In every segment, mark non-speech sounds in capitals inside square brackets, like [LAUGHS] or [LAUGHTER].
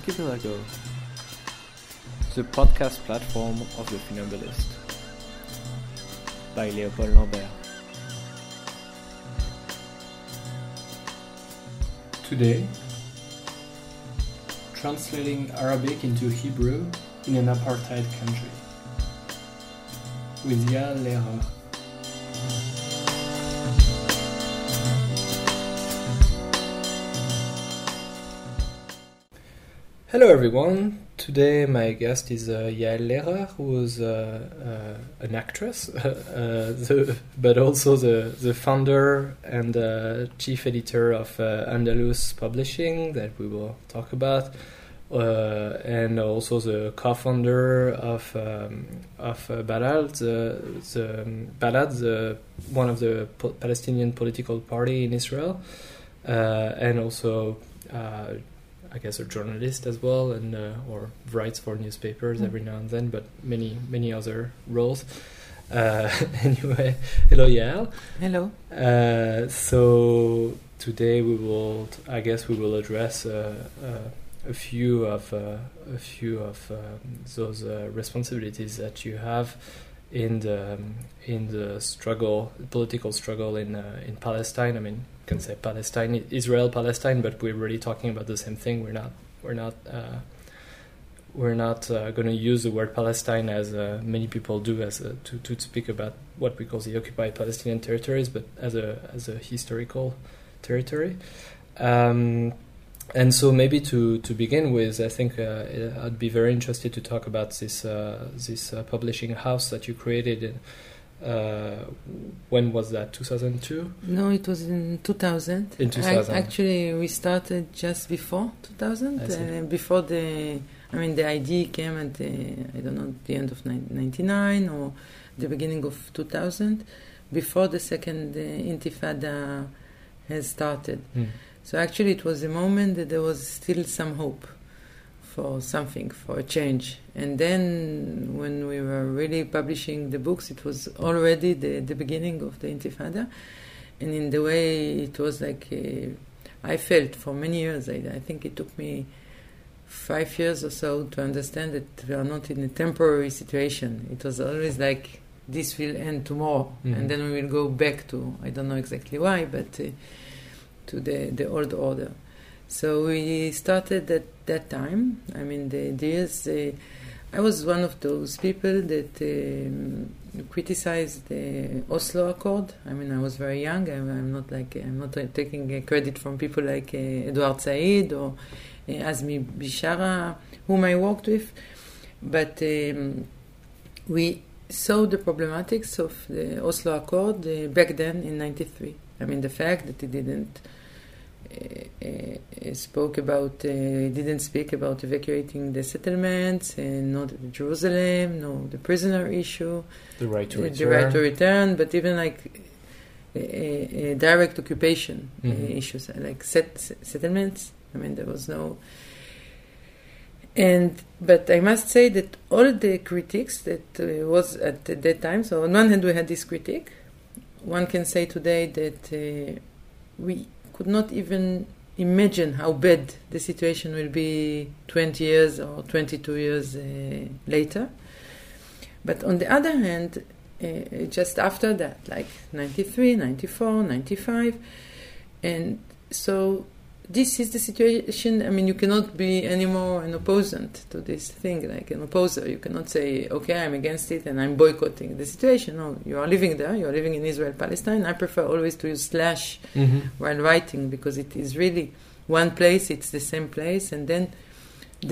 Archipelago, the podcast platform of the Funambulist, by Léopold Lambert. Today, translating Arabic into Hebrew in an apartheid country with Yael Lerer. Hello everyone. Today my guest is uh, Yael Lerer, who is uh, uh, an actress, [LAUGHS] uh, the, but also the, the founder and uh, chief editor of uh, Andalus Publishing that we will talk about, and also the co-founder of um, of Balad, the, the um, Balad, the, one of the po- Palestinian political party in Israel, and also. Uh, I guess a journalist as well, and uh, or writes for newspapers Mm. every now and then, but many many other roles. Uh, [LAUGHS] anyway, hello Yael. Hello. Uh, so today we will, I guess, we will address uh, uh, a few of uh, a few of um, those uh, responsibilities that you have in the um, in the struggle, political struggle in uh, in Palestine. I mean, can say Palestine, Israel, Palestine, but we're really talking about the same thing. We're not we're not. Uh, we're not uh, going to use the word Palestine as uh, many people do as a, to to speak about what we call the occupied Palestinian territories, but as a as a historical territory. Um, and so maybe to, to begin with, I think uh, I'd be very interested to talk about this uh, this uh, publishing house that you created. Uh, when was that? 2002. No, it was in 2000. In 2000. I, actually, we started just before 2000. I see. Uh, before the, I mean, the idea came at the, I don't know, the end of nine- 99 or the beginning of 2000, before the second uh, Intifada has started. Hmm. So actually, it was a moment that there was still some hope for something, for a change. And then, when we were really publishing the books, it was already the, the beginning of the Intifada. And in the way it was like, uh, I felt for many years, I, I think it took me five years or so to understand that we are not in a temporary situation. It was always like, this will end tomorrow. Mhm. And then we will go back to, I don't know exactly why, but. Uh, to the, the old order. So we started at that time. I mean, the ideas. Uh, I was one of those people that um, criticized the Oslo Accord. I mean, I was very young. I'm, I'm not like I'm not taking credit from people like uh, Edward Said or uh, Azmi Bishara, whom I worked with, but um, we saw the problematics of the Oslo Accord uh, back then in '93. I mean, the fact that it didn't spoke about, uh, didn't speak about evacuating the settlements, and not Jerusalem, no the prisoner issue, The right to uh, return. the right to return, but even like uh, uh, direct occupation uh, Mhm. issues, uh, like set, settlements. I mean, there was no. And but I must say that all the critics that uh, was at that time. So on one hand, we had this critique. One can say today that uh, we could not even imagine how bad the situation will be 20 years or 22 years uh, later. But on the other hand, uh, just after that, like 93, 94, 95, and so this is the situation. I mean, you cannot be anymore an opposant to this thing, like an opposer. You cannot say, okay, I'm against it and I'm boycotting the situation. No, you are living there, you are living in Israel, Palestine. I prefer always to use slash Mhm. while writing because it is really one place, it's the same place, and then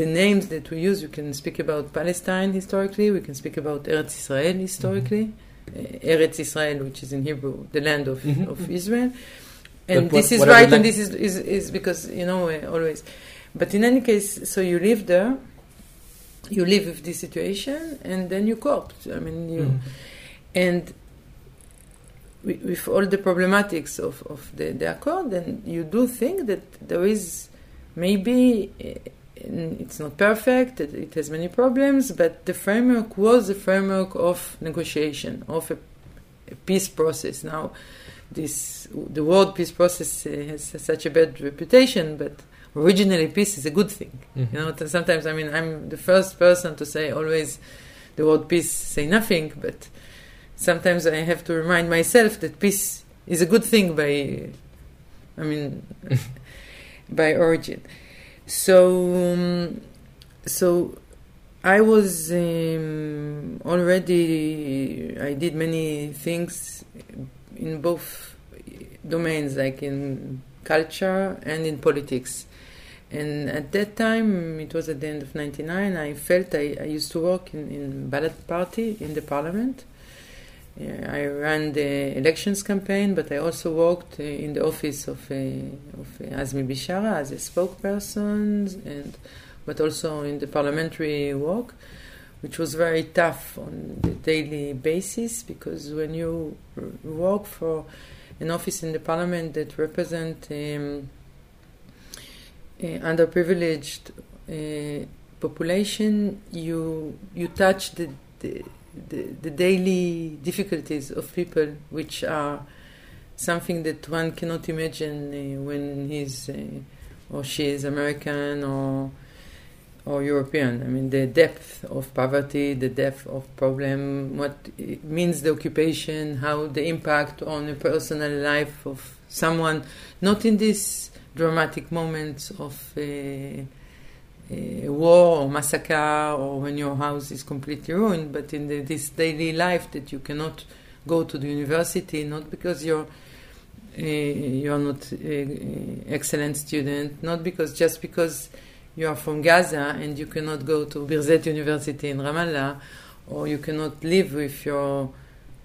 the names that we use, you can speak about Palestine historically, we can speak about Eretz Israel historically, uh, Eretz Israel, which is in Hebrew, the land of, Mhm. of Israel. And this is right, and this is, is, is because, you know, always. But in any case, so you live there, you live with this situation, and then you cope. I mean, you. Mhm. And with, all the problematics of, of the, the accord, then you do think that there is maybe uh, it's not perfect, it, it has many problems, but the framework was a framework of negotiation, of a, a peace process. Now, this the world peace process uh, has such a bad reputation, but originally peace is a good thing. Mhm. You know, sometimes I mean I'm the first person to say always the word peace say nothing, but sometimes I have to remind myself that peace is a good thing by, I mean, [LAUGHS] by origin. So, um, so I was um, already. I did many things in both domains, like in culture and in politics. And at that time, it was at the end of '99. I felt I, I used to work in in Balad Party in the parliament. I ran the elections campaign, but I also worked uh, in the office of uh, of Azmi Bishara as a spokesperson, and but also in the parliamentary work, which was very tough on the daily basis because when you work for an office in the parliament that represent um, uh, underprivileged uh, population, you you touch the, the the, the daily difficulties of people, which are something that one cannot imagine uh, when he's uh, or she is American or or European. I mean, the depth of poverty, the depth of problem, what means the occupation, how the impact on the personal life of someone, not in these dramatic moments of. War or massacre or when your house is completely ruined, but in the, this daily life that you cannot go to the university, not because you're uh, you're not an excellent student, not because just because you are from Gaza and you cannot go to Birzeit University in Ramallah, or you cannot live with your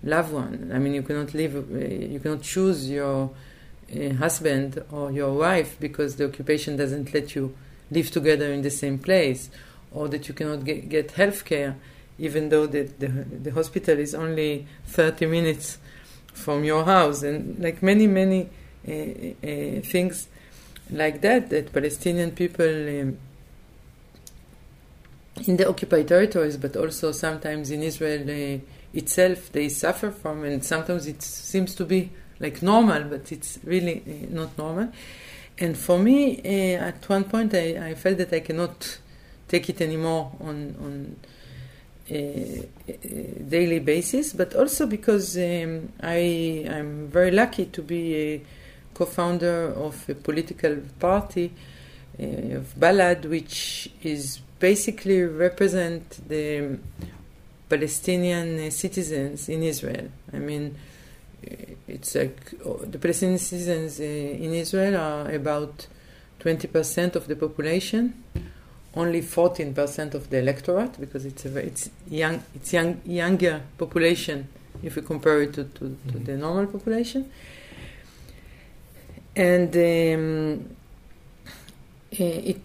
loved one. I mean, you cannot live, you cannot choose your uh, husband or your wife because the occupation doesn't let you live together in the same place, or that you cannot get, get health care, even though the, the, the hospital is only 30 minutes from your house, and like many, many uh, uh, things like that, that Palestinian people um, in the occupied territories, but also sometimes in Israel uh, itself, they suffer from, and sometimes it seems to be like normal, but it's really uh, not normal. And for me, uh, at one point, I, I, felt that I cannot take it anymore on on a, a daily basis, but also because um, I I'm very lucky to be co-founder of a political party uh, of Balad, which is basically represent the Palestinian uh, citizens in Israel. I mean it's like the Palestinian citizens uh, in Israel are about 20% of the population, only 14% of the electorate because it's a very, it's young it's young younger population if we compare it to, to, to mm-hmm. the normal population. And um, it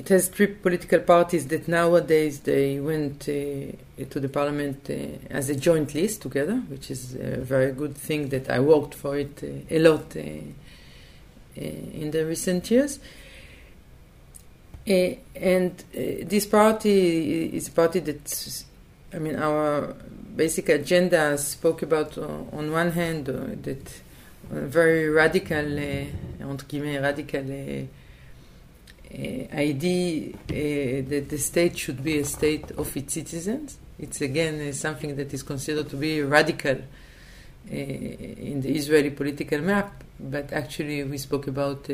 it has three political parties that nowadays they went uh, to the parliament uh, as a joint list together, which is a very good thing that I worked for it uh, a lot uh, uh, in the recent years. Uh, and this party is a party that, I mean, our basic agenda spoke about on one hand that very radical, entre guillemets, radical uh, idea uh, that the state should be a state of its citizens. It's again something that is considered to be radical in the Israeli political map, but actually we spoke about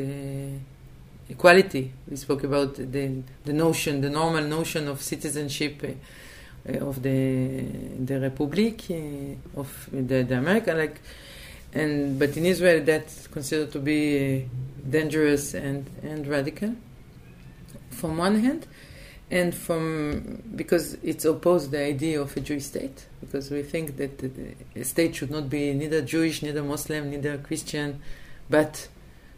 equality. We spoke about the the notion, the normal notion of citizenship uh, of the the Republic uh, of the, the America, like, and but in Israel that's considered to be dangerous and and radical from one hand, and from because it's opposed the idea of a Jewish state because we think that the state should not be neither Jewish, neither Muslim, neither Christian, but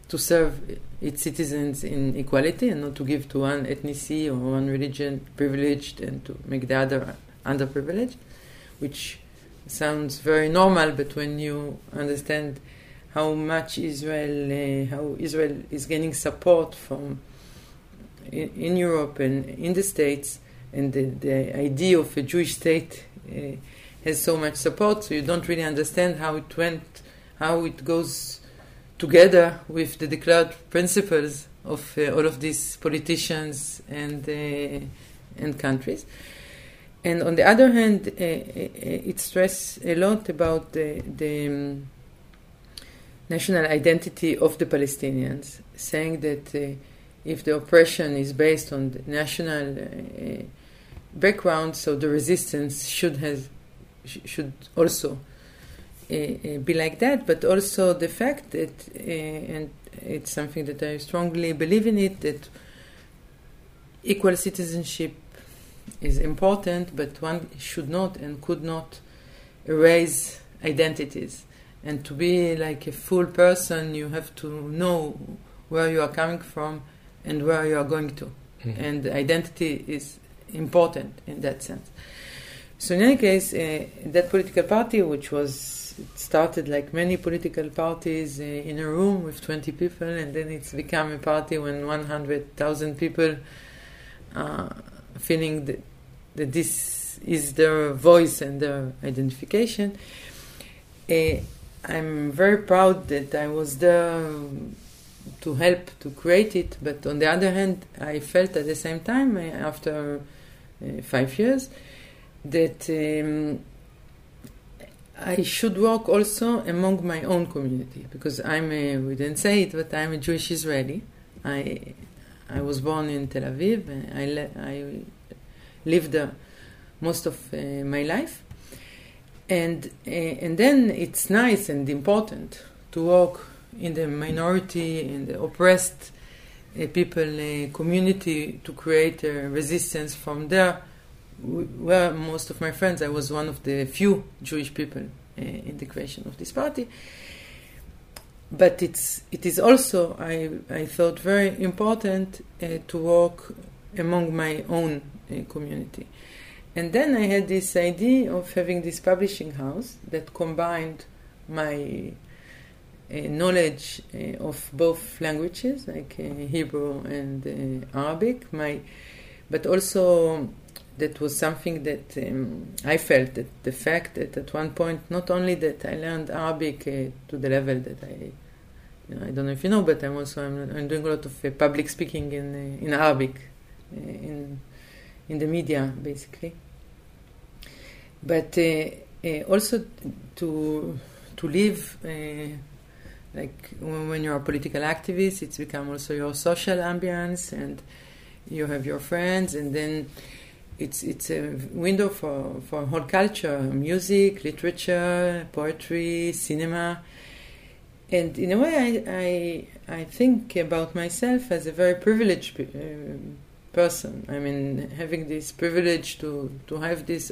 to serve its citizens in equality and not to give to one ethnicity or one religion privileged and to make the other underprivileged, which sounds very normal, but when you understand how much Israel, uh, how Israel is gaining support from in, in Europe and in the States, and the, the idea of a Jewish state uh, has so much support, so you don't really understand how it went, how it goes together with the declared principles of uh, all of these politicians and uh, and countries. And on the other hand, uh, it stresses a lot about the, the um, national identity of the Palestinians, saying that uh, if the oppression is based on the national uh, background, so the resistance should has should also be like that. But also the fact that, and it's something that I strongly believe in it, that equal citizenship is important, but one should not and could not erase identities. And to be like a full person, you have to know where you are coming from and where you are going to. Mm-hmm. And identity is important in that sense. So, in any case, uh, that political party, which was started like many political parties uh, in a room with 20 people, and then it's become a party when 100,000 people are feeling that, that this is their voice and their identification. Uh, I'm very proud that I was there to help to create it, but on the other hand, I felt at the same time, uh, after uh, five years, that um, I should work also among my own community because I'm a, we didn't say it, but I'm a Jewish Israeli. I I was born in Tel Aviv. I le- I lived there most of uh, my life, and uh, and then it's nice and important to work in the minority in the oppressed uh, people uh, community to create a resistance from there where most of my friends, I was one of the few Jewish people uh, in the creation of this party. But it's it is also I I thought very important uh, to work among my own uh, community, and then I had this idea of having this publishing house that combined my uh, knowledge uh, of both languages, like uh, Hebrew and Arabic, my, but also that was something that um, I felt that the fact that at one point, not only that I learned Arabic uh, to the level that I, you know, I don't know if you know, but I'm also I'm, I'm doing a lot of uh, public speaking in uh, in Arabic, uh, in in the media basically. But uh, uh, also to to live. like when you're a political activist, it's become also your social ambience, and you have your friends, and then it's it's a window for for whole culture, music, literature, poetry, cinema, and in a way, I I, I think about myself as a very privileged uh, person. I mean, having this privilege to to have this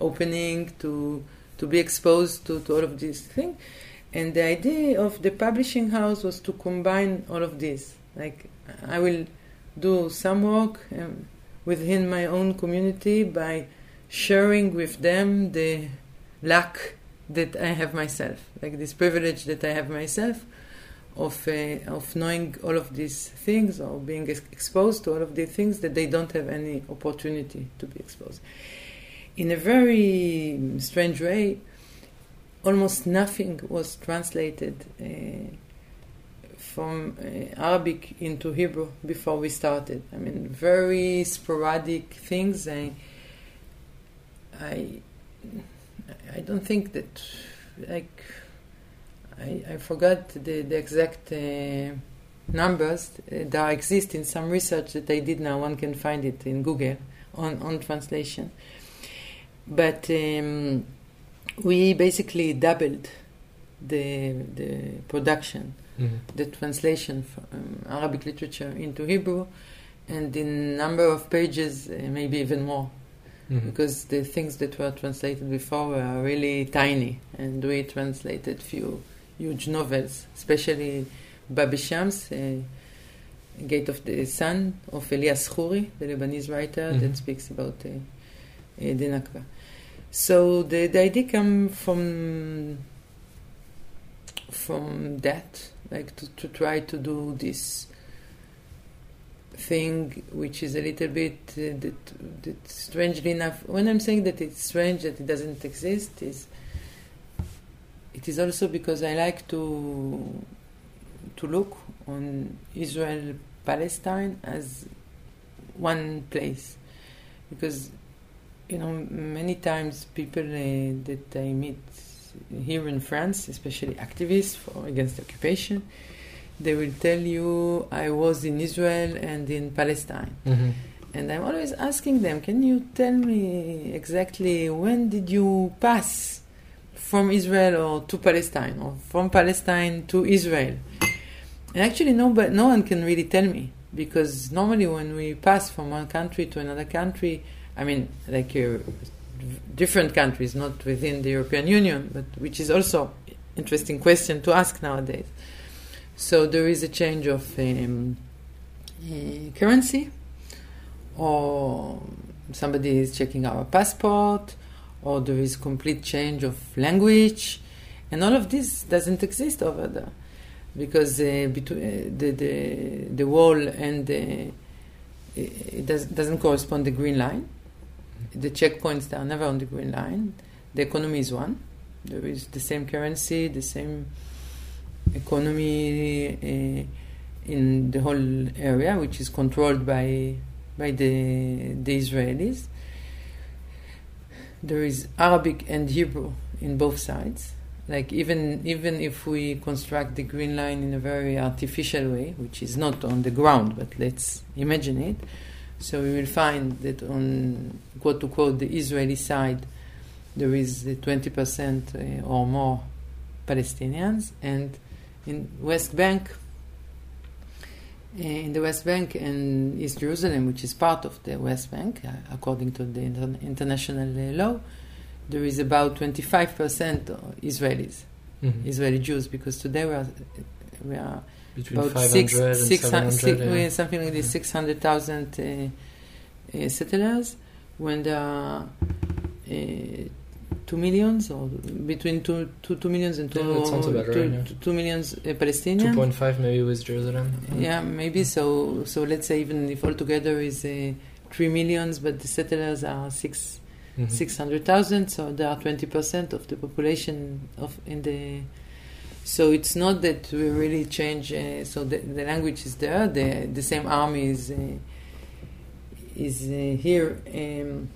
opening to to be exposed to, to all of these things. And the idea of the publishing house was to combine all of this. Like, I will do some work. Um, within my own community by sharing with them the lack that I have myself, like this privilege that I have myself of uh, of knowing all of these things or being ex- exposed to all of these things that they don't have any opportunity to be exposed. In a very strange way, almost nothing was translated. Uh, from uh, Arabic into Hebrew before we started. I mean, very sporadic things. I, I, I don't think that, like, I, I forgot the, the exact uh, numbers that exist in some research that I did now. One can find it in Google on, on translation. But um, we basically doubled the, the production mm-hmm. the translation from um, Arabic literature into Hebrew, and in number of pages, uh, maybe even more. Mm-hmm. Because the things that were translated before were really tiny, and we translated few huge novels, especially Babi Shams, uh, Gate of the Sun of Elias Khoury, the Lebanese writer mm-hmm. that speaks about uh, uh, the Nakba. So the, the idea comes from from that like to, to try to do this thing which is a little bit uh, that, that strangely enough when i'm saying that it's strange that it doesn't exist is it is also because i like to to look on Israel Palestine as one place. Because you know many times people uh, that I meet here in France, especially activists for against occupation, they will tell you I was in Israel and in Palestine. Mm-hmm. And I'm always asking them, can you tell me exactly when did you pass from Israel or to Palestine or from Palestine to Israel? And actually, no, but no one can really tell me because normally when we pass from one country to another country, I mean, like uh, different countries, not within the European Union, but which is also interesting question to ask nowadays. So there is a change of um, uh, currency, or somebody is checking our passport, or there is complete change of language, and all of this doesn't exist over there because uh, between uh, the, the the wall and the it does, doesn't correspond the green line. The checkpoints they are never on the green line. The economy is one. There is the same currency, the same economy uh, in the whole area, which is controlled by by the the Israelis. There is Arabic and Hebrew in both sides. Like even even if we construct the green line in a very artificial way, which is not on the ground, but let's imagine it. So we will find that on quote to quote the Israeli side, there is 20% uh, or more Palestinians, and in West Bank, uh, in the West Bank and East Jerusalem, which is part of the West Bank uh, according to the inter- international law, there is about 25% Israelis, Mm-hmm. Israeli Jews, because today we are we are Between about 500 six, and six, 700. six- yeah. something like this, Yeah. 600,000 uh, uh, settlers, when there are uh, two millions or between two, two, two millions and two, Yeah, that sounds about two- yeah. two- two millions uh, Palestinians. 2.5 maybe with Jerusalem. Yeah, maybe so. So let's say even if altogether is uh, three millions, but the settlers are 6 Mhm. 600,000, so there are 20% of the population of in the. So it's not that we really change. Uh, so the, the language is there. The the same army is uh, is uh, here um,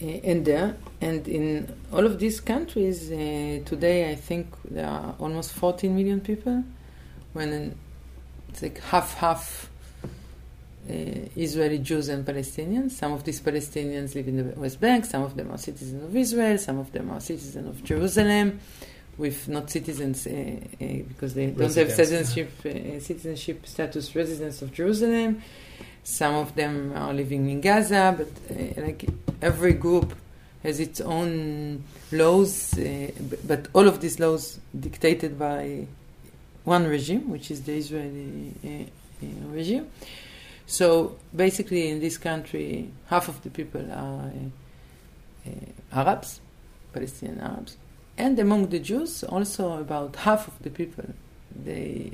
uh, and there, and in all of these countries uh, today, I think there are almost 14 million people. When it's like half half uh, Israeli Jews and Palestinians. Some of these Palestinians live in the West Bank, some of them are citizens of Israel, some of them are citizens of Jerusalem, with not citizens uh, uh, because they don't have citizenship, uh, citizenship status, residents of Jerusalem. Some of them are living in Gaza, but uh, like every group has its own laws, uh, b- but all of these laws dictated by one regime, which is the Israeli uh, uh, regime. So basically, in this country, half of the people are uh, uh, Arabs, Palestinian Arabs, and among the Jews, also about half of the people, they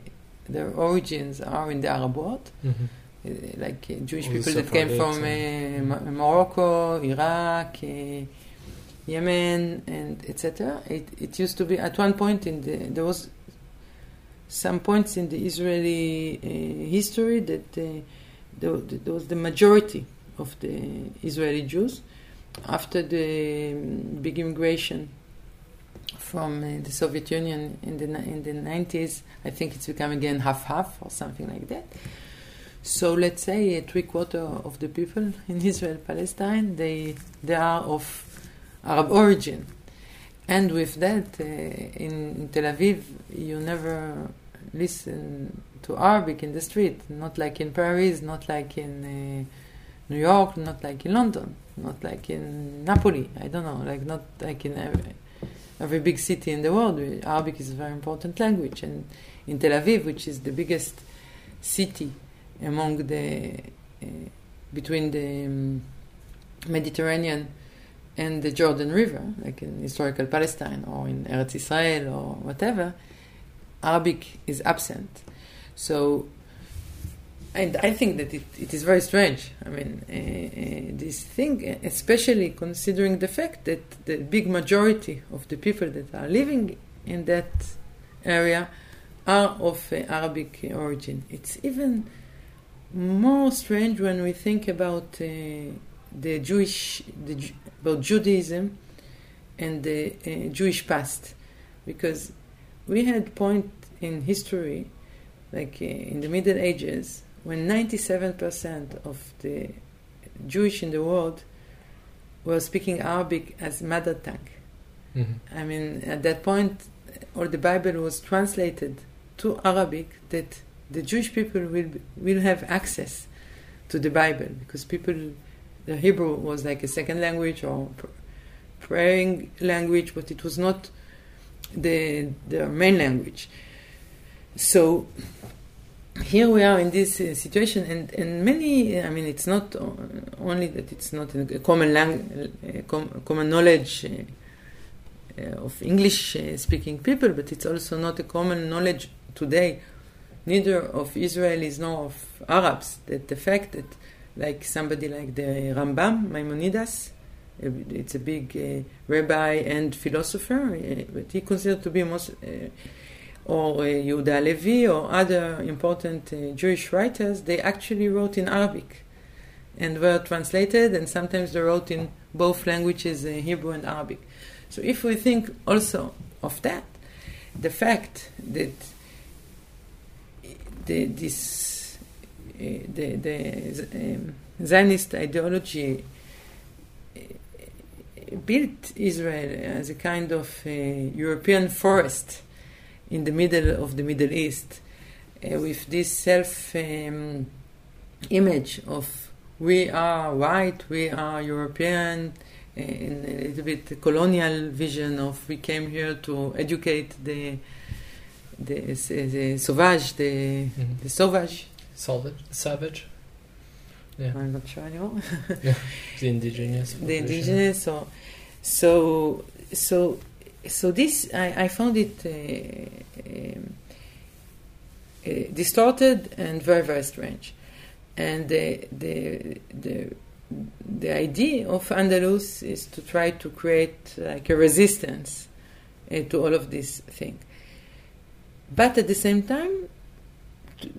their origins are in the Arab world, Mhm. uh, like uh, Jewish All people that came from uh, Mo- Morocco, Iraq, uh, Yemen, and etc. It, it used to be at one point in the there was some points in the Israeli uh, history that uh, there, there was the majority of the Israeli Jews after the um, big immigration from uh, the Soviet Union in the in the 90s. I think it's become again half half or something like that. So let's say three quarter of the people in Israel Palestine they they are of Arab origin, and with that uh, in, in Tel Aviv you never listen to Arabic in the street, not like in Paris, not like in uh, New York, not like in London, not like in Napoli. I don't know, like not like in every, every big city in the world. Arabic is a very important language, and in Tel Aviv, which is the biggest city among the uh, between the um, Mediterranean and the Jordan River, like in historical Palestine or in Eretz Israel or whatever, Arabic is absent. So, and I think that it, it is very strange. I mean, uh, uh, this thing, especially considering the fact that the big majority of the people that are living in that area are of uh, Arabic origin. It's even more strange when we think about uh, the Jewish, the, about Judaism and the uh, Jewish past, because we had point in history, like uh, in the Middle Ages, when 97% of the Jewish in the world were speaking Arabic as mother tongue. Mhm. I mean, at that point, or the Bible was translated to Arabic that the Jewish people will will have access to the Bible because people, the Hebrew was like a second language or pr- praying language, but it was not the the main language. So here we are in this uh, situation, and, and many. I mean, it's not only that it's not a common lang- com- common knowledge. Uh, uh, of English uh, speaking people, but it's also not a common knowledge today, neither of Israelis nor of Arabs, that the fact that, like somebody like the Rambam, Maimonides, it's a big uh, rabbi and philosopher, but he considered to be most, or uh, Yehuda Levi or other important uh, Jewish writers, they actually wrote in Arabic and were translated, and sometimes they wrote in both languages, uh, Hebrew and Arabic. So if we think also of that, the fact that the, this the, the um, Zionist ideology built Israel as a kind of European forest in the middle of the Middle East, uh, with this self um, image of we are white, we are European, uh, in a little bit colonial vision of we came here to educate the the, the sauvage, the, Mhm. the sauvage. Savage, savage. Yeah, I'm not sure anymore. [LAUGHS] the indigenous. the indigenous. So, so, so, so this I, I found it uh, um, uh, distorted and very very strange, and the the the the idea of Andalus is to try to create like a resistance uh, to all of these things, but at the same time. To,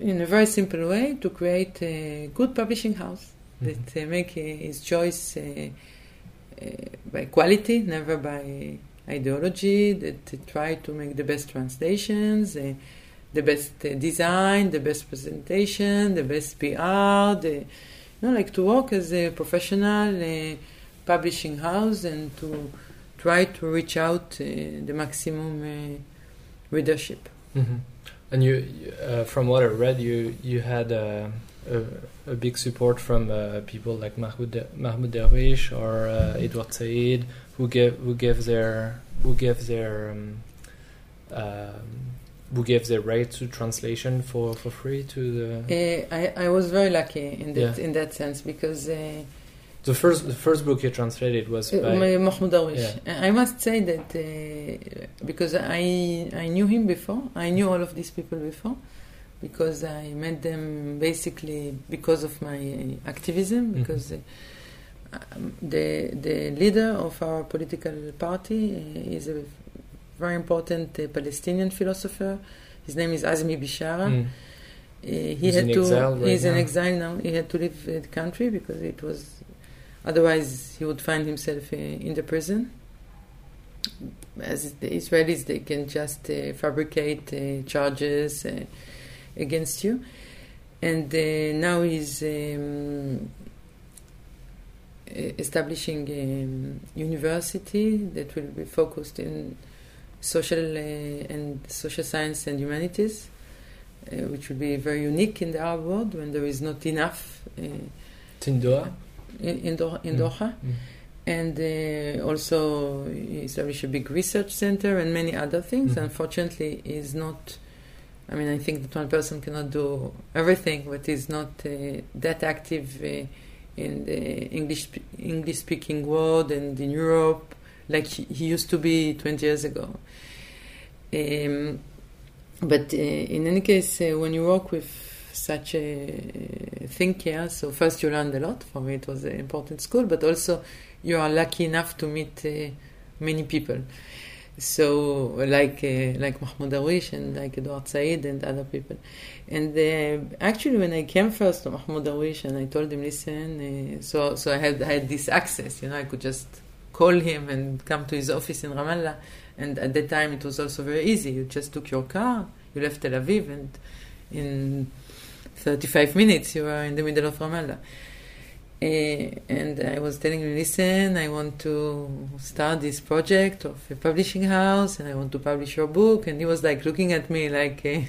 in a very simple way, to create a good publishing house Mhm. that uh, make uh, his choice uh, uh, by quality, never by ideology. That try to make the best translations, uh, the best uh, design, the best presentation, the best PR. The, you know, like to work as a professional uh, publishing house and to try to reach out uh, the maximum uh, readership. Mhm. And you, uh, from what I read, you you had a, a big support from uh, people like Mahmoud Mahmoud Darwish or uh, Edward Said, who gave who gave their who gave their um, um, who gave their right to translation for, for free to the Uh, I, I was very lucky in that Yeah. in that sense because. Uh, the first the first book you translated was Uh, by Mahmoud Darwish. Yeah. I must say that uh, because I I knew him before, I knew all of these people before, because I met them basically because of my uh, activism. Mhm. Because uh, um, the the leader of our political party uh, is a very important uh, Palestinian philosopher. His name is Azmi Bishara. Mm. Uh, he He's had in to. exile right he's in now. exile now. He had to leave the country because it was, otherwise he would find himself uh, in the prison. As the Israelis, they can just uh, fabricate uh, charges uh, against you, and uh, now he's um, establishing a um, university that will be focused in social uh, and social science and humanities uh, which will be very unique in the Arab world when there is not enough uh, in, in, Doha, in Mm. Doha. Mm. And uh, also establish a big research center and many other things. Mhm. Unfortunately, is not. I mean, I think that one person cannot do everything, but is not uh, that active uh, in the English English speaking world and in Europe like he, used to be 20 years ago. Um, but uh, in any case, uh, when you work with such a thinker, so first you learned a lot. For me, it was an important school, but also you are lucky enough to meet uh, many people. So like uh, like Mahmoud Darwish and like Eduard Said and other people. And uh, actually, when I came first to Mahmoud Darwish and I told him, listen, uh, so so I had I had this access, you know, I could just call him and come to his office in Ramallah. And at that time, it was also very easy. You just took your car, you left Tel Aviv, and in 35 minutes you were in the middle of Ramallah. Uh, and I was telling him, listen, I want to start this project of a publishing house and I want to publish your book. And he was like looking at me like uh,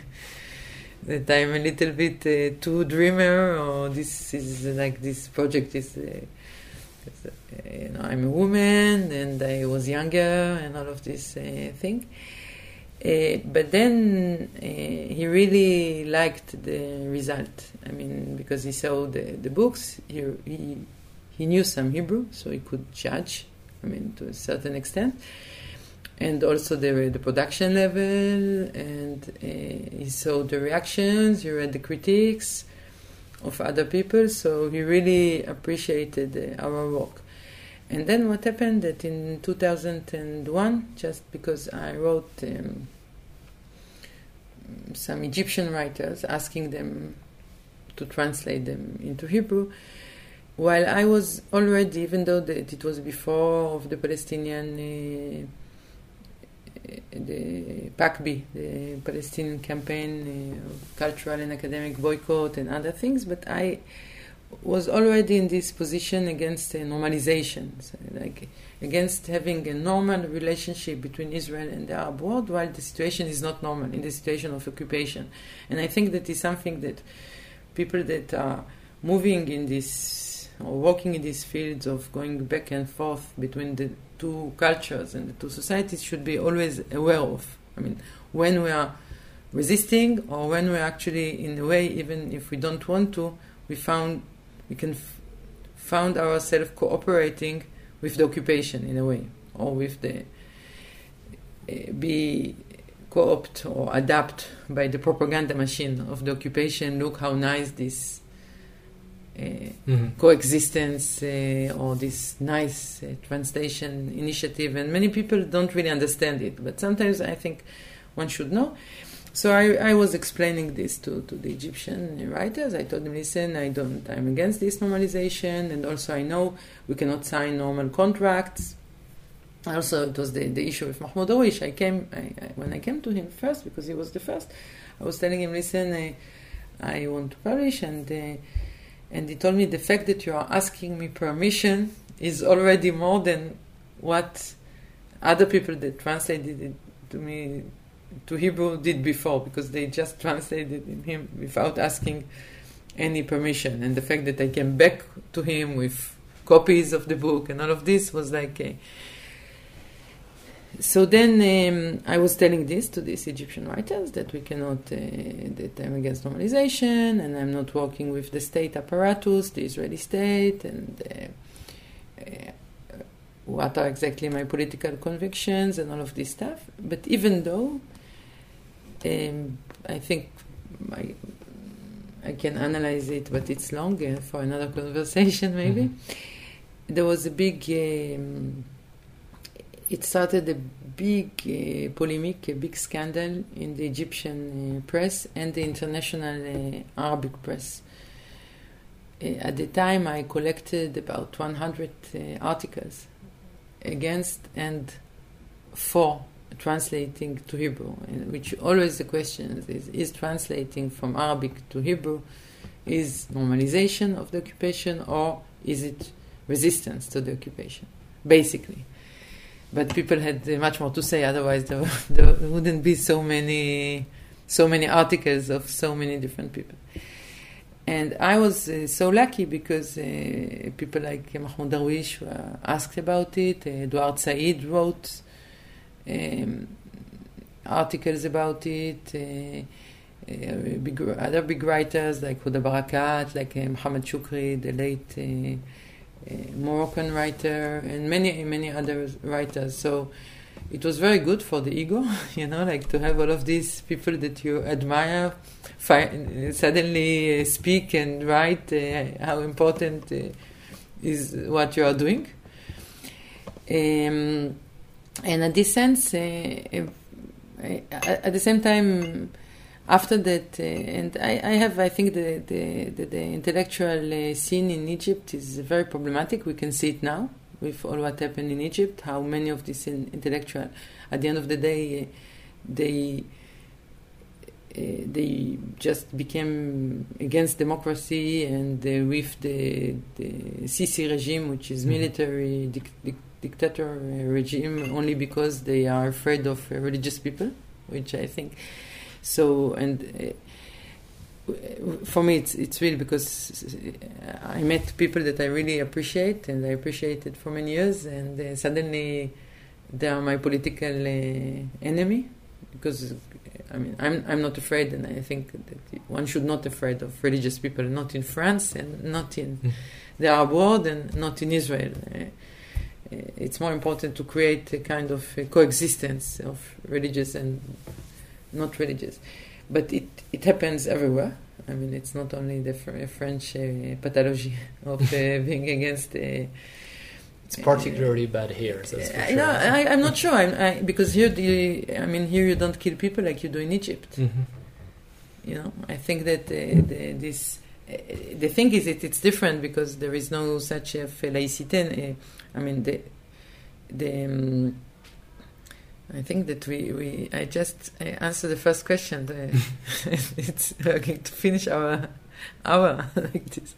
that I'm a little bit uh, too dreamer or this is like this project is, you know, I'm a woman and I was younger and all of this thing. Uh, but then uh, he really liked the result. I mean, because he saw the, the books, he, he, he knew some Hebrew, so he could judge, I mean, to a certain extent. And also the, the production level, and uh, he saw the reactions, he read the critiques of other people, so he really appreciated our work. And then what happened that in 2001, just because I wrote um, some Egyptian writers asking them to translate them into Hebrew, while I was already, even though the, it was before of the Palestinian, uh, the PACB, the Palestinian campaign uh, cultural and academic boycott and other things, but I was already in this position against uh, normalization, so like against having a normal relationship between Israel and the Arab world, while the situation is not normal in the situation of occupation. And I think that is something that people that are moving in this or working in these fields of going back and forth between the two cultures and the two societies should be always aware of. I mean, when we are resisting or when we're actually in a way, even if we don't want to, we found we can f- found ourselves cooperating with the occupation in a way, or with the uh, be co-opt or adapt by the propaganda machine of the occupation. Look how nice this uh, mm-hmm. coexistence uh, or this nice uh, translation initiative, and many people don't really understand it. But sometimes I think one should know. So I, I was explaining this to, to the Egyptian writers. I told them, listen, I don't, I'm against this normalization, and also I know we cannot sign normal contracts. Also, it was the, the issue with Mahmoud Darwish. I came I, I, when I came to him first because he was the first. I was telling him, listen, I, I want to publish, and uh, and he told me the fact that you are asking me permission is already more than what other people that translated it to me to Hebrew did before because they just [LAUGHS] translated in him without asking any permission. And the fact that I came back to him with copies of the book and all of this was like. A, so then um, I was telling this to these Egyptian writers that we cannot, uh, that I'm against normalization and I'm not working with the state apparatus, the Israeli state, and uh, uh, what are exactly my political convictions and all of this stuff. But even though um, I think I, I can analyze it, but it's longer for another [LAUGHS] conversation, maybe. Mm-hmm. There was a big. Um, it started a big uh, polemic, a big scandal in the Egyptian uh, press and the international uh, Arabic press. Uh, at the time, I collected about 100 uh, articles against and for translating to Hebrew, which always the question is, is translating from Arabic to Hebrew is normalization of the occupation or is it resistance to the occupation, basically. But people had much more to say, otherwise there, [LAUGHS] there wouldn't be so many, so many articles of so many different people. And I was uh, so lucky because uh, people like Mahmoud Darwish asked about it. Uh, Eduard Said wrote um, articles about it. Uh, uh, big, other big writers like Huda Barakat, like uh, Muhammad Shukri, the late uh, uh, Moroccan writer, and many many other writers. So it was very good for the ego, [LAUGHS] you know, like to have all of these people that you admire fi- suddenly uh, speak and write how important is what you are doing. Um, and at this sense, uh, at the same time, after that, uh, and I, I, have, I think, the, the, the, the intellectual uh, scene in Egypt is very problematic. We can see it now with all what happened in Egypt, how many of these intellectual, at the end of the day, uh, they uh, they just became against democracy and uh, with the, the Sisi regime, which is mm-hmm. military dic- dic- dictator regime, only because they are afraid of uh, religious people, which I think. So and. for me, it's it's really because I met people that I really appreciate, and I appreciated for many years, and suddenly they are my political enemy because I mean, I'm I'm not afraid, and I think that one should not be afraid of religious people, not in France and not in mm. the Arab world and not in Israel. Uh, it's more important to create a kind of a coexistence of religious and not religious, but it it happens everywhere. I mean, it's not only the fr- French uh, pathology [LAUGHS] of uh, being against uh, it's particularly bad here. So that's for sure. No, I, am not sure. I'm, I, because here, the, I mean, here you don't kill people like you do in Egypt. Mm-hmm. You know, I think that uh, the, this. Uh, the thing is, that it's different because there is no such a laïcité. I mean, the the. Um, I think that we, we I just I answered the first question. The, [LAUGHS] [LAUGHS] it's we're to finish our hour [LAUGHS] like this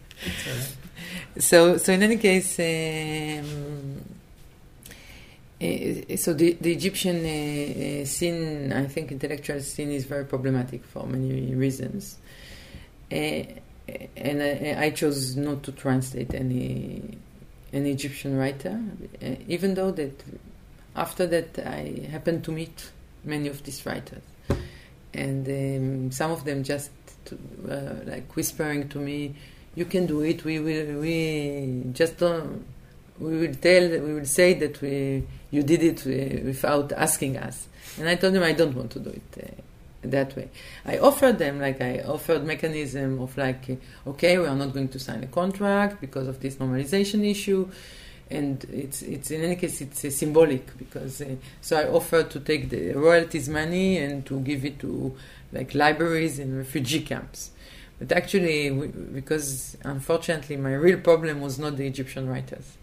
so, so in any case, um, uh, so the, the Egyptian uh, uh, scene, I think intellectual scene is very problematic for many reasons. Uh, and I, I, chose not to translate any an Egyptian writer, uh, even though that after that I happened to meet many of these writers, and um, some of them just to, uh, like whispering to me, you can do it. We will. We just don't. We will tell. We will say that we you did it uh, without asking us. And I told them I don't want to do it uh, that way. I offered them like I offered mechanism of like, okay, we are not going to sign a contract because of this normalization issue. And it's it's in any case it's uh, symbolic because uh, so I offered to take the royalties money and to give it to like libraries in refugee camps but actually, we, because unfortunately, my real problem was not the Egyptian writers.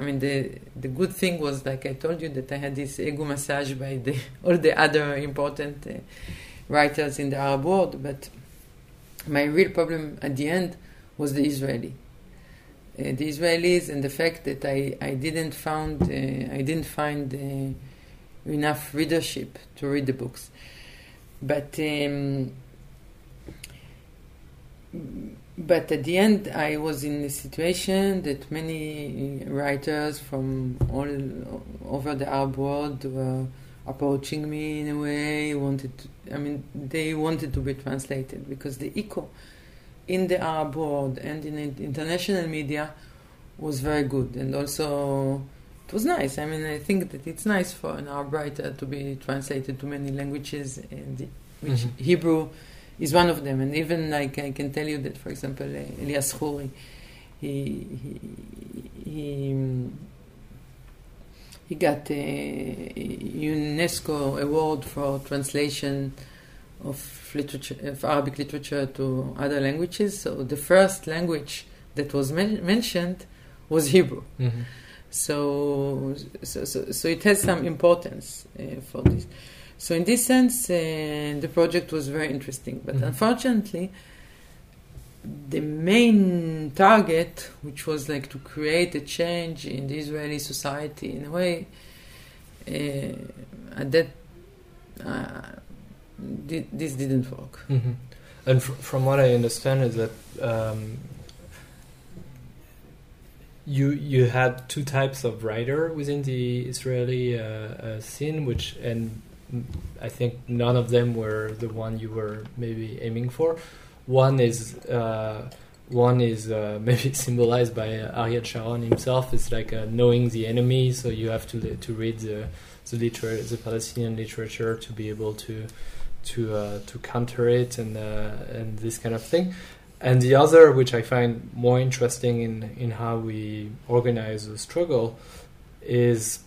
I mean, the the good thing was, like I told you, that I had this ego massage by the, [LAUGHS] all the other important uh, writers in the Arab world. But my real problem at the end was the Israeli, uh, the Israelis, and the fact that I I didn't found uh, I didn't find uh, enough readership to read the books. But um, but at the end, I was in a situation that many writers from all over the Arab world were approaching me in a way. Wanted, to, I mean, they wanted to be translated because the echo in the Arab world and in international media was very good, and also it was nice. I mean, I think that it's nice for an Arab writer to be translated to many languages, and which mm-hmm. Hebrew is one of them. And even like I can tell you that, for example, uh, Elias Khoury, he he he, um, he got a UNESCO award for translation of literature of Arabic literature to other languages. So the first language that was men- mentioned was Hebrew. Mm-hmm. So, so, so, so it has some importance uh, for this. So in this sense, uh, the project was very interesting. But mm-hmm. unfortunately, the main target, which was like to create a change in the Israeli society in a way, uh, at that uh, di- this didn't work. Mm-hmm. And fr- from what I understand is that um, you you had two types of writer within the Israeli uh, uh, scene, which and I think none of them were the one you were maybe aiming for. One is uh, one is uh, [LAUGHS] maybe symbolized by Ariel Sharon himself. It's like uh, knowing the enemy, so you have to to read the the, liter- the Palestinian literature to be able to to uh, to counter it and uh, and this kind of thing. And the other, which I find more interesting in in how we organize the struggle, is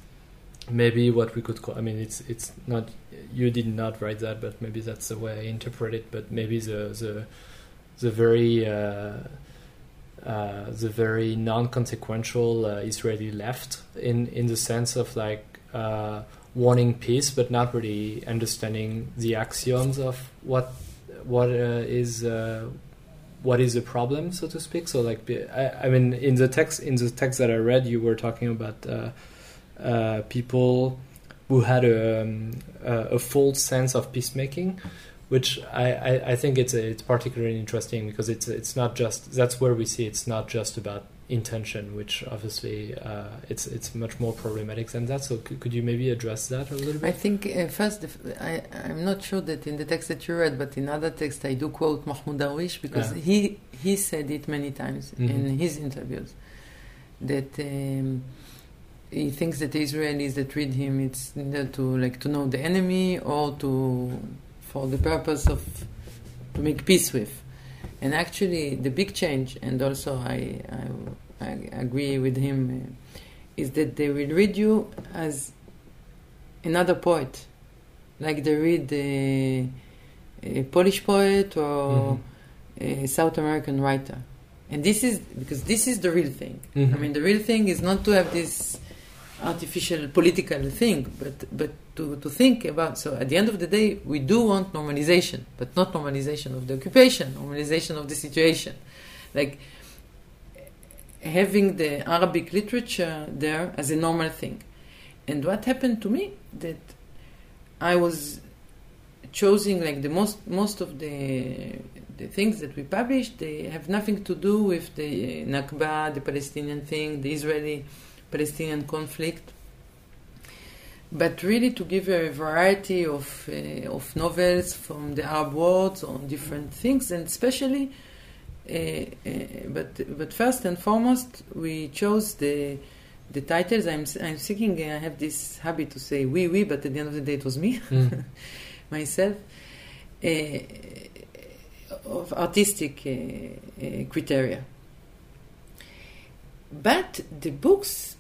maybe what we could call. I mean, it's it's not you did not write that, but maybe that's the way I interpret it. But maybe the the the very uh, uh, the very non-consequential uh, Israeli left in in the sense of like uh, wanting peace, but not really understanding the axioms of what what uh, is uh, what is the problem, so to speak. So like I, I, mean, in the text in the text that I read, you were talking about people who had a, um, a, a false sense of peacemaking which I, I, I, think it's it's particularly interesting because it's it's not just that's where we see it's not just about intention, which obviously uh, it's it's much more problematic than that. So c- could you maybe address that a little bit? I think uh, first I I'm not sure that in the text that you read, but in other texts I do quote Mahmoud Darwish because yeah. he he said it many times mm-hmm. in his interviews that. Um, he thinks that the Israelis that read him it's either to like to know the enemy or to for the purpose of to make peace with. And actually, the big change, and also I, I, I agree with him, uh, is that they will read you as another poet, like they read a, a Polish poet or mm-hmm. a South American writer. And this is because this is the real thing. Mm-hmm. I mean, the real thing is not to have this artificial political thing, but but to, to think about. So at the end of the day, we do want normalization, but not normalization of the occupation, normalization of the situation, like having the Arabic literature there as a normal thing. And what happened to me that I was choosing like the most most of the the things that we published they have nothing to do with the Nakba, the Palestinian thing, the Israeli Palestinian conflict, but really to give a variety of, uh, of novels from the Arab world on different things, and especially, uh, uh, but, but first and foremost, we chose the, the titles. I'm, I'm thinking I have this habit to say we, we, but at the end of the day, it was me, mm. [LAUGHS] myself, uh, of artistic uh, uh, criteria. But the books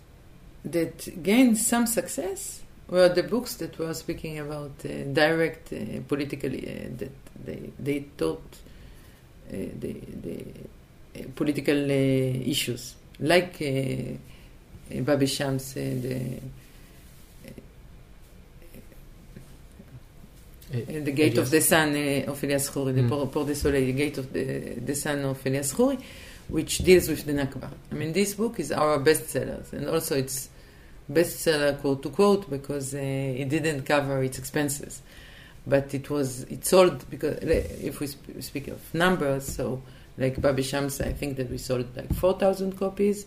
that gained some success were the books that were speaking about uh, direct uh, politically uh, that they they taught uh, the, the uh, political uh, issues like Bab al-Shams the the Gate of the Sun of Elias Khoury, mm. the Port de Soleil, the Gate of the, the Sun of Elias Khoury, which deals with the Nakba. I mean, this book is our bestsellers, and also it's bestseller, quote to quote, because uh, it didn't cover its expenses. But it was it sold because if we sp- speak of numbers, so like Bab al-Shams, I think that we sold like four thousand copies.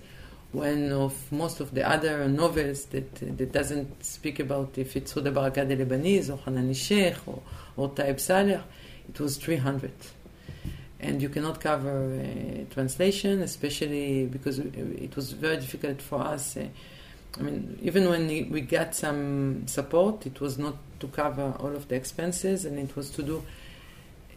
When of most of the other novels that that doesn't speak about if it's Huda Barakat de Lebanese or Hanan al-Shaykh or, or Tayeb Salih, it was three hundred and you cannot cover uh, translation, especially because it was very difficult for us uh, I mean, even when we got some support, it was not to cover all of the expenses, and it was to do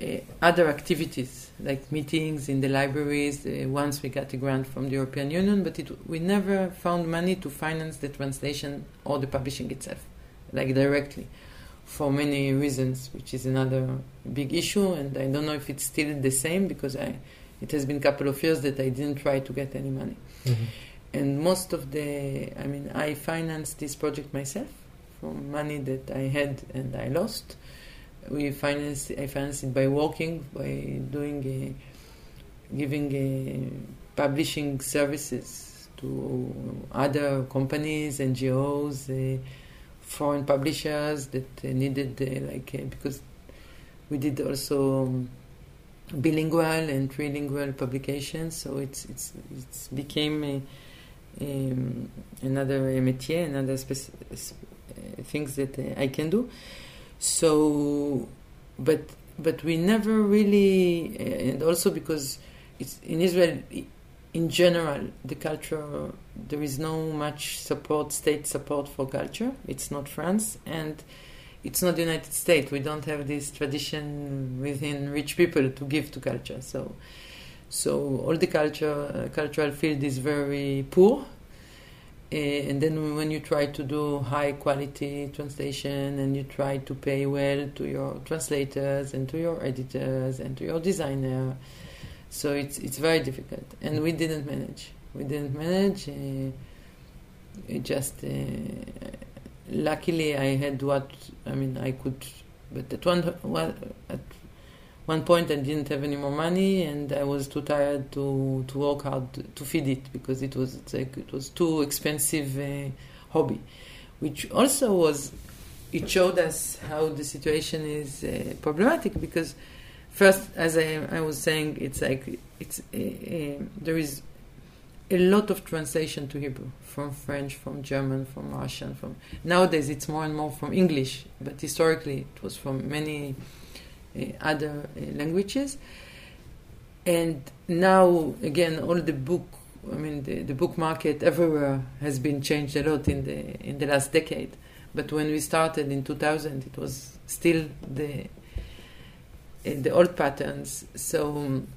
uh, other activities like meetings in the libraries. Uh, once we got a grant from the European Union, but it, we never found money to finance the translation or the publishing itself, like directly, for many reasons, which is another big issue. And I don't know if it's still the same because I, it has been a couple of years that I didn't try to get any money. Mm-hmm and most of the, I mean, I financed this project myself from money that I had and I lost. We financed, I financed it by working, by doing, a, giving a publishing services to other companies, NGOs, uh, foreign publishers that uh, needed, uh, like, uh, because we did also bilingual and trilingual publications, so it's it's it's became a um, another métier, another speci- uh, things that uh, I can do. So, but but we never really, uh, and also because it's in Israel in general, the culture there is no much support, state support for culture. It's not France and it's not the United States. We don't have this tradition within rich people to give to culture. So so all the culture, uh, cultural field is very poor, and then when you try to do high quality translation and you try to pay well to your translators and to your editors and to your designer, so it's it's very difficult. And we didn't manage. We didn't manage. Uh, it just uh, luckily I had what I mean I could, but at one, one at one point I didn't have any more money and I was too tired to to work hard to feed it because it was like it was too expensive uh, hobby, which also was it showed us how the situation is uh, problematic because first as I, I was saying it's like it's uh, uh there is a lot of translation to Hebrew from French, from German, from Russian. From nowadays, it's more and more from English, but historically, it was from many other uh, languages. And now, again, all the book, I mean, the, the book market everywhere has been changed a lot in the in the last decade. But when we started in 2000, it was still the uh, the old patterns. So. Um,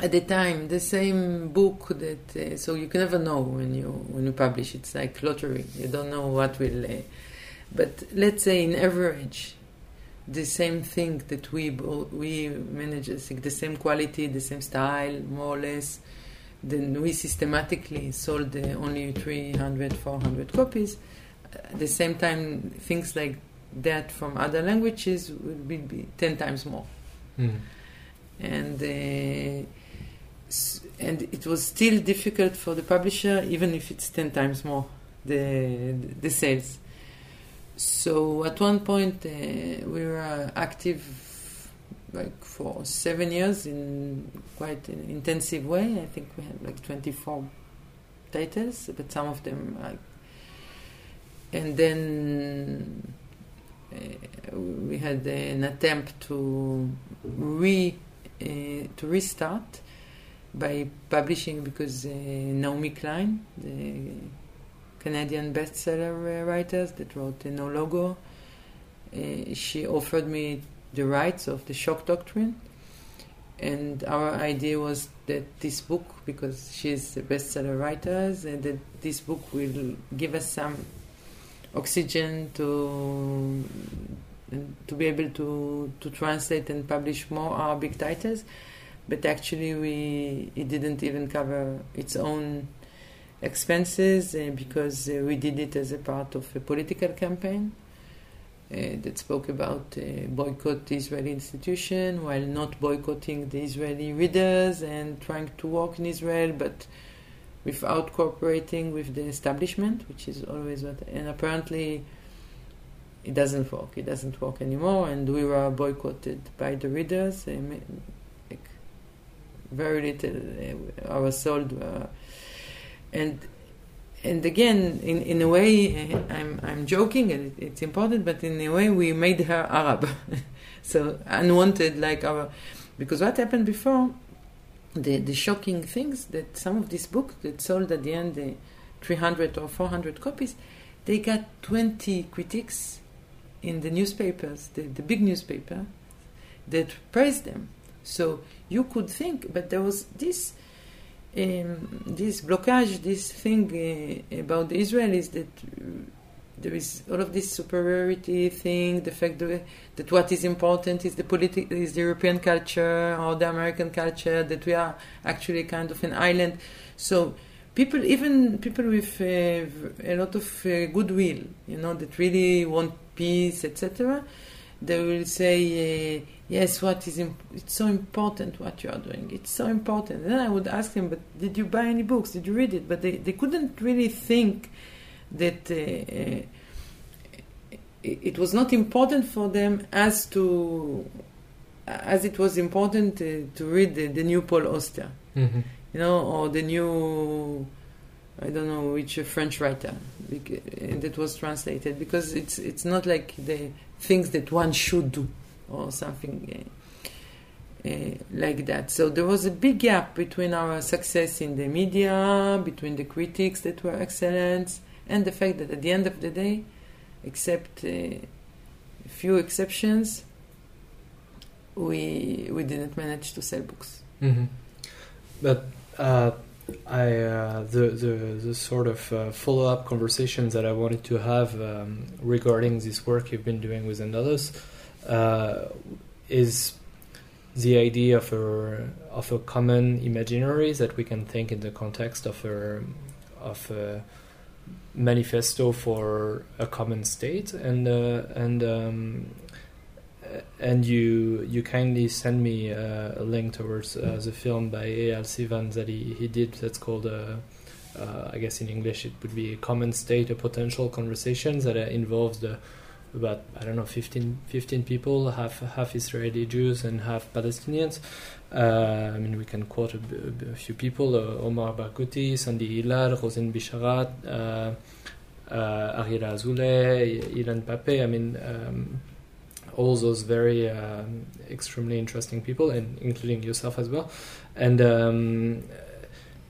at the time the same book that uh, so you can never know when you when you publish it's like lottery you don't know what will uh, but let's say in average the same thing that we we manage the same quality the same style more or less then we systematically sold uh, only 300 400 copies at the same time things like that from other languages would be, be 10 times more mm. and uh, and it was still difficult for the publisher, even if it's 10 times more the, the sales. So at one point, uh, we were active like for seven years in quite an intensive way. I think we had like 24 titles, but some of them like. And then uh, we had an attempt to re uh, to restart by publishing because uh, Naomi Klein, the Canadian bestseller writers that wrote uh, No Logo, uh, she offered me the rights of the shock doctrine. And our idea was that this book, because she's a bestseller writer, and that this book will give us some oxygen to to be able to to translate and publish more Arabic titles but actually we it didn't even cover its own expenses uh, because uh, we did it as a part of a political campaign uh, that spoke about uh, boycott the Israeli institution while not boycotting the Israeli readers and trying to work in Israel, but without cooperating with the establishment, which is always what. And apparently, it doesn't work. It doesn't work anymore, and we were boycotted by the readers. Uh, very little uh, was sold, uh, and and again, in, in a way, I'm I'm joking, and it, it's important, but in a way, we made her Arab, [LAUGHS] so unwanted, like our, because what happened before, the the shocking things that some of these books that sold at the end, the 300 or 400 copies, they got 20 critics in the newspapers, the, the big newspaper, that praised them. So you could think, but there was this um, this blockage, this thing uh, about the Israelis that uh, there is all of this superiority thing, the fact that, that what is important is the politi- is the European culture or the American culture, that we are actually kind of an island. So people, even people with uh, a lot of uh, goodwill, you know, that really want peace, etc., they will say uh, yes, what is imp- it's so important what you are doing. It's so important. And then I would ask them, but did you buy any books? Did you read it? But they, they couldn't really think that uh, uh, it was not important for them as to as it was important to, to read the, the, new Paul Auster, mm-hmm. you know, or the new I don't know which French writer that was translated because it's it's not like the things that one should do or something uh, uh, like that. So there was a big gap between our success in the media, between the critics that were excellent, and the fact that at the end of the day, except uh, a few exceptions, we we didn't manage to sell books. Mm-hmm. But uh, I uh, the, the the sort of uh, follow up conversations that I wanted to have um, regarding this work you've been doing with Andalus uh, is the idea of a of a common imaginary that we can think in the context of a of a manifesto for a common state. And uh, and um, and you you kindly send me uh, a link towards uh, the film by Eyal Sivan that he, he did that's called uh, uh I guess in English it would be a common state a potential conversations that uh, involves the about I don't know 15, 15 people half half Israeli Jews and half Palestinians. Uh, I mean we can quote a, a, few people Omar Barghouti, Sandi Hilal, Rosen Bisharat Ariella Azoulay, Ilan Pappé I mean um, all those very um, extremely interesting people, and including yourself as well, and um,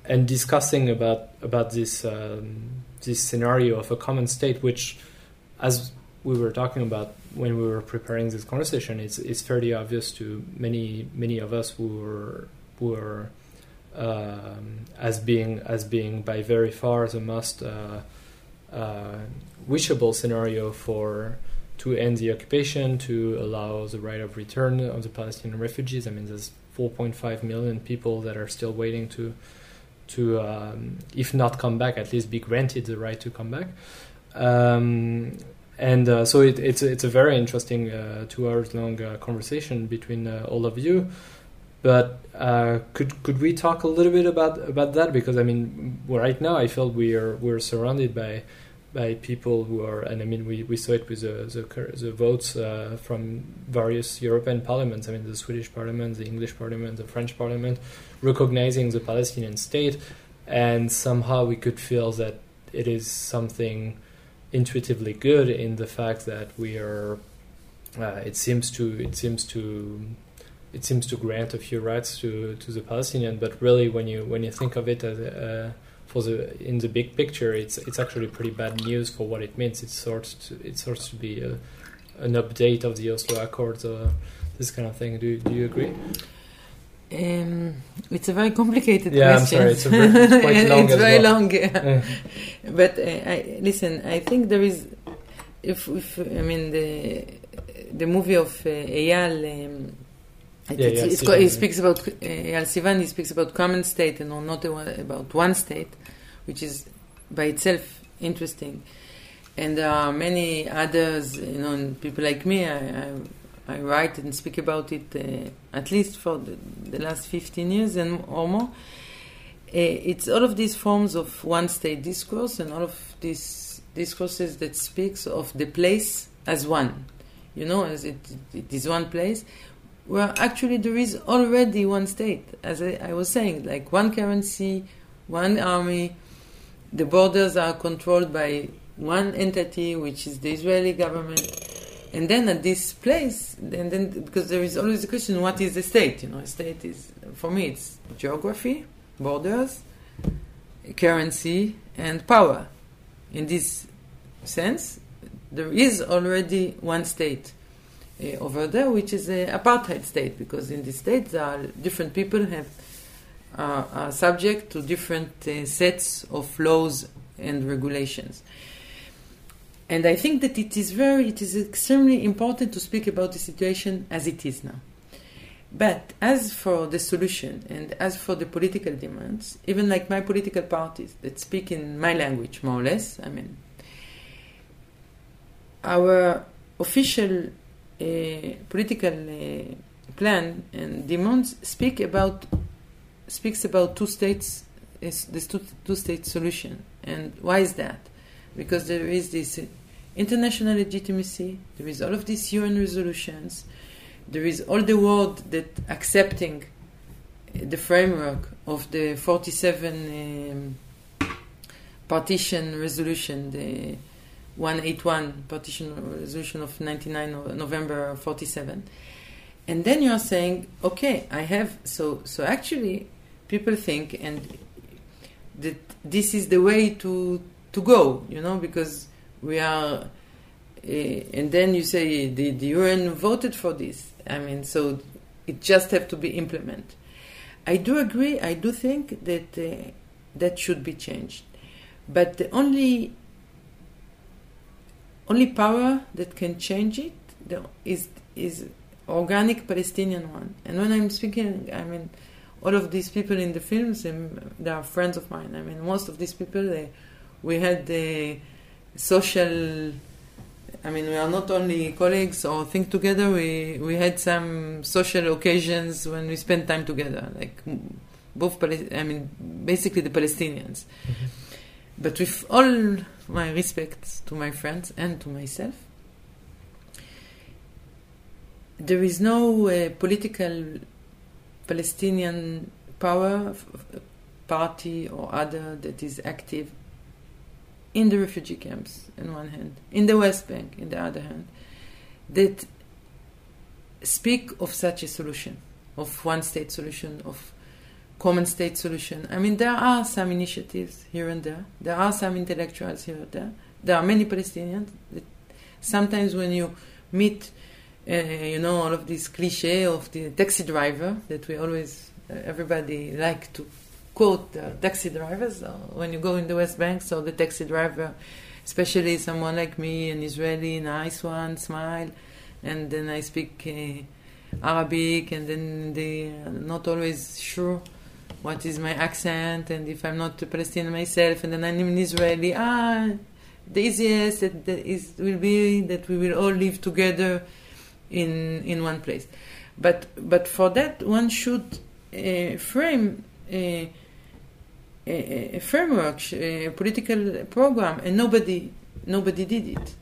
and discussing about about this um, this scenario of a common state, which, as we were talking about when we were preparing this conversation, it's it's fairly obvious to many many of us who were who are um, as being as being by very far the most uh, uh, wishable scenario for to end the occupation, to allow the right of return of the Palestinian refugees. I mean, there's 4.5 million people that are still waiting to, to um, if not come back, at least be granted the right to come back. Um, and uh, so it, it's it's a very interesting uh, two hours long uh, conversation between uh, all of you. But uh, could could we talk a little bit about about that? Because I mean, right now I feel we are we're surrounded by by people who are, and I mean, we, we saw it with the, the, the votes uh, from various European parliaments. I mean, the Swedish parliament, the English parliament, the French parliament, recognizing the Palestinian state, and somehow we could feel that it is something intuitively good in the fact that we are. Uh, it seems to it seems to it seems to grant a few rights to to the Palestinian, but really, when you when you think of it as a, for the in the big picture, it's it's actually pretty bad news for what it means. It sorts to, it sorts to be a, an update of the Oslo Accords, or this kind of thing. Do do you agree? Um, it's a very complicated yeah, question. I'm sorry, it's, a very, it's quite [LAUGHS] long. it's very well. long. [LAUGHS] Yeah. but uh, I, listen, I think there is, if, if I mean the the movie of uh, Eyal. Um, it, Yeah, it's, yeah, it's Sivan, co- he speaks about uh, Eyal Sivan. He speaks about common state and not about one state, which is by itself interesting. And there are many others, you know, and people like me. I, I, I write and speak about it uh, at least for the, the last 15 years and or more. Uh, it's all of these forms of one state discourse and all of these discourses that speaks of the place as one, you know, as it, it is one place where actually there is already one state, as I, I was saying, like one currency, one army, the borders are controlled by one entity, which is the Israeli government. And then at this place, and then because there is always the question, what is a state? You know, a state is for me it's geography, borders, currency, and power. In this sense, there is already one state uh, over there, which is an apartheid state, because in this state there are different people have uh, are subject to different uh, sets of laws and regulations. And I think that it is very, it is extremely important to speak about the situation as it is now. But as for the solution and as for the political demands, even like my political parties that speak in my language, more or less, I mean, our official uh, political uh, plan and demands speak about speaks about two states, is this two, two state solution. And why is that? Because there is this international legitimacy, there is all of these UN resolutions, there is all the world that accepting the framework of the 47 um, partition resolution, the 181 partition resolution of 99 November 47. And then you are saying, okay, I have so so actually people think and that this is the way to to go, you know, because we are uh, and then you say the, the UN voted for this. I mean, so it just have to be implemented. I do agree. I do think that uh, that should be changed. But the only only power that can change it is is organic Palestinian one. And when I'm speaking, I mean all of these people in the films, um, they are friends of mine. I mean most of these people, they, we had the social. I mean, we are not only colleagues or think together. We we had some social occasions when we spent time together, like both. Pal- I mean, basically the Palestinians. Mm-hmm. But with all my respect to my friends and to myself, there is no uh, political Palestinian power, party or other that is active in the refugee camps, in one hand, in the West Bank, in the other hand, that speak of such a solution, of one state solution, of common state solution. I mean, there are some initiatives here and there. There are some intellectuals here and there. There are many Palestinians. Sometimes when you meet, uh, you know, all of these cliche of the taxi driver that we always, uh, everybody like to quote the taxi drivers uh, when you go in the West Bank. So the taxi driver, especially someone like me, an Israeli, nice one, smile, and then I speak uh, Arabic, and then they are not always sure what is my accent and if I'm not Palestinian myself and then I'm an Israeli, ah, the easiest that, that is will be that we will all live together in in one place. But but for that one should uh, frame a, framework, a political program, and nobody nobody did it.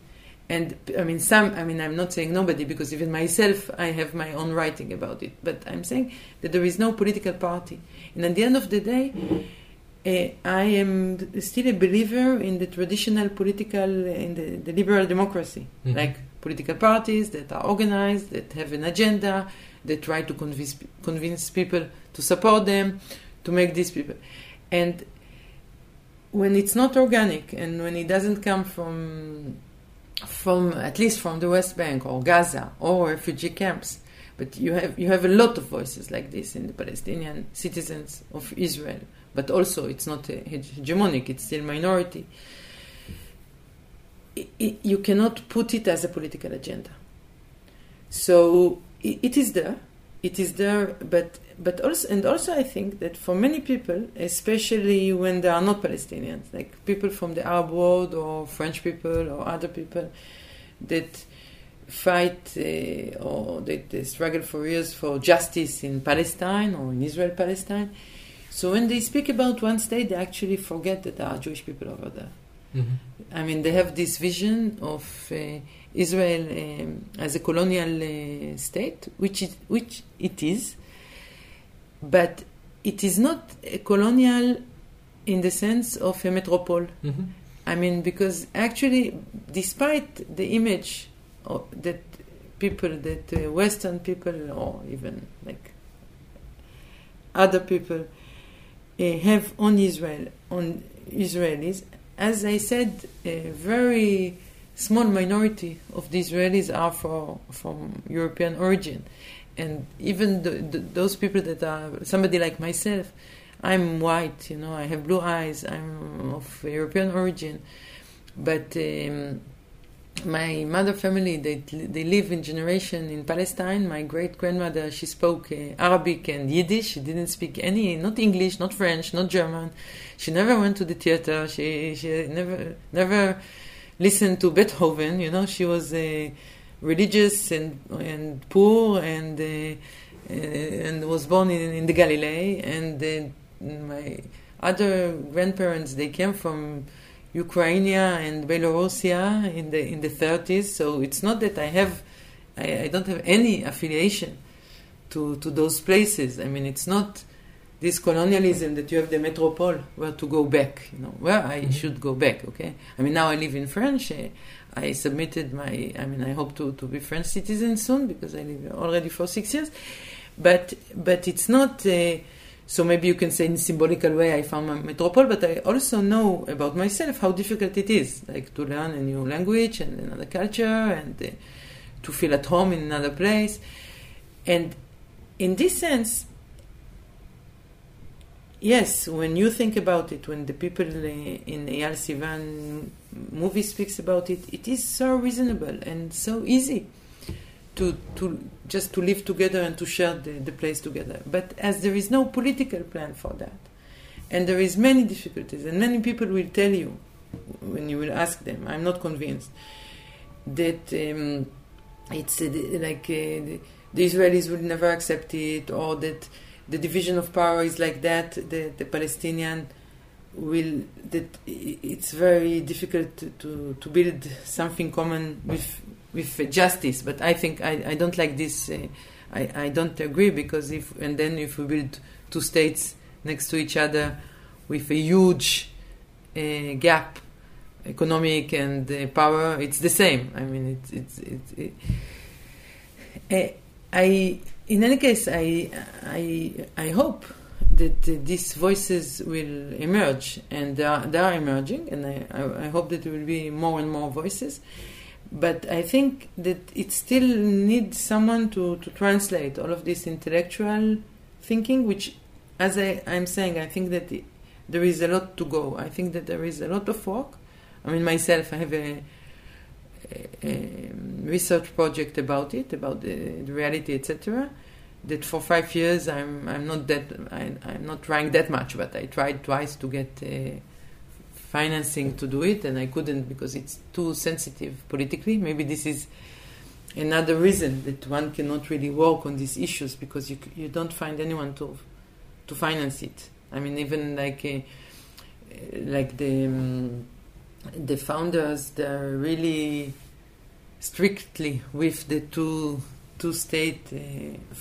And I mean some I mean I'm not saying nobody because even myself I have my own writing about it but I'm saying that there is no political party. And at the end of the day uh, I am still a believer in the traditional political in the, the liberal democracy. Mm-hmm. like political parties that are organized that have an agenda that try to convince convince people to support them to make these people and when it's not organic and when it doesn't come from from at least from the West Bank or Gaza or refugee camps. But you have you have a lot of voices like this in the Palestinian citizens of Israel. But also, it's not hegemonic; it's still minority. It, it, you cannot put it as a political agenda. So it, it is there, it is there, but but also and also I think that for many people, especially when they are not Palestinians, like people from the Arab world or French people or other people that fight uh, or that they struggle for years for justice in Palestine or in Israel Palestine. So when they speak about one state, they actually forget that there are Jewish people over there. Mm-hmm. I mean, they have this vision of uh, Israel um, as a colonial uh, state, which it, which it is, but it is not a colonial in the sense of a metropole. Mm-hmm. I mean, because actually, despite the image that people, that uh, Western people, or even like other people, uh, have on Israel, on Israelis, as I said, a very small minority of the Israelis are for, from European origin and even the, the, those people that are somebody like myself, I'm white, you know, I have blue eyes, I'm of European origin, but um, my mother family they they live in generation in Palestine. My great grandmother she spoke uh, Arabic and Yiddish. She didn't speak any not English, not French, not German. She never went to the theater. She she never never listened to Beethoven. You know, she was a uh, religious and and poor and uh, uh, and was born in, in the Galilee and uh, my other grandparents they came from Ukraine and Belarusia in the in the 30s so it's not that I have I, I don't have any affiliation to to those places. I mean it's not this colonialism that you have the metropole where to go back you know where I mm-hmm. should go back okay? I mean now I live in France I submitted my, I mean, I hope to, to be French citizen soon because I live already for six years. But, but it's not, uh, so maybe you can say in symbolical way I found my metropole, but I also know about myself how difficult it is, like to learn a new language and another culture and uh, to feel at home in another place. And in this sense, yes, when you think about it, when the people in Eyal Sivan movie speaks about it, it is so reasonable and so easy to to just to live together and to share the, the place together. But as there is no political plan for that, and there is many difficulties, and many people will tell you when you will ask them, I'm not convinced that um, it's uh, like uh, the Israelis will never accept it, or that the division of power is like that. The, the Palestinian will that it's very difficult to, to, to build something common with with justice. But I think I, I don't like this. Uh, I, I don't agree because if and then if we build two states next to each other with a huge uh, gap, economic and uh, power, it's the same. I mean, it's it's, it's it, uh, I in any case, I I I hope that these voices will emerge, and they are, they are emerging, and I, I, I, hope that there will be more and more voices. But I think that it still needs someone to, to translate all of this intellectual thinking, which, as I, I'm saying, I think that there is a lot to go. I think that there is a lot of work. I mean, myself, I have a research project about it, about the, the reality, etc that for five years I'm I'm not that I, am not trying that much, but I tried twice to get uh, financing to do it, and I couldn't because it's too sensitive politically. Maybe this is another reason that one cannot really work on these issues because you you don't find anyone to to finance it. I mean, even like uh, like the um, the founders, they're really strictly with the two two state uh,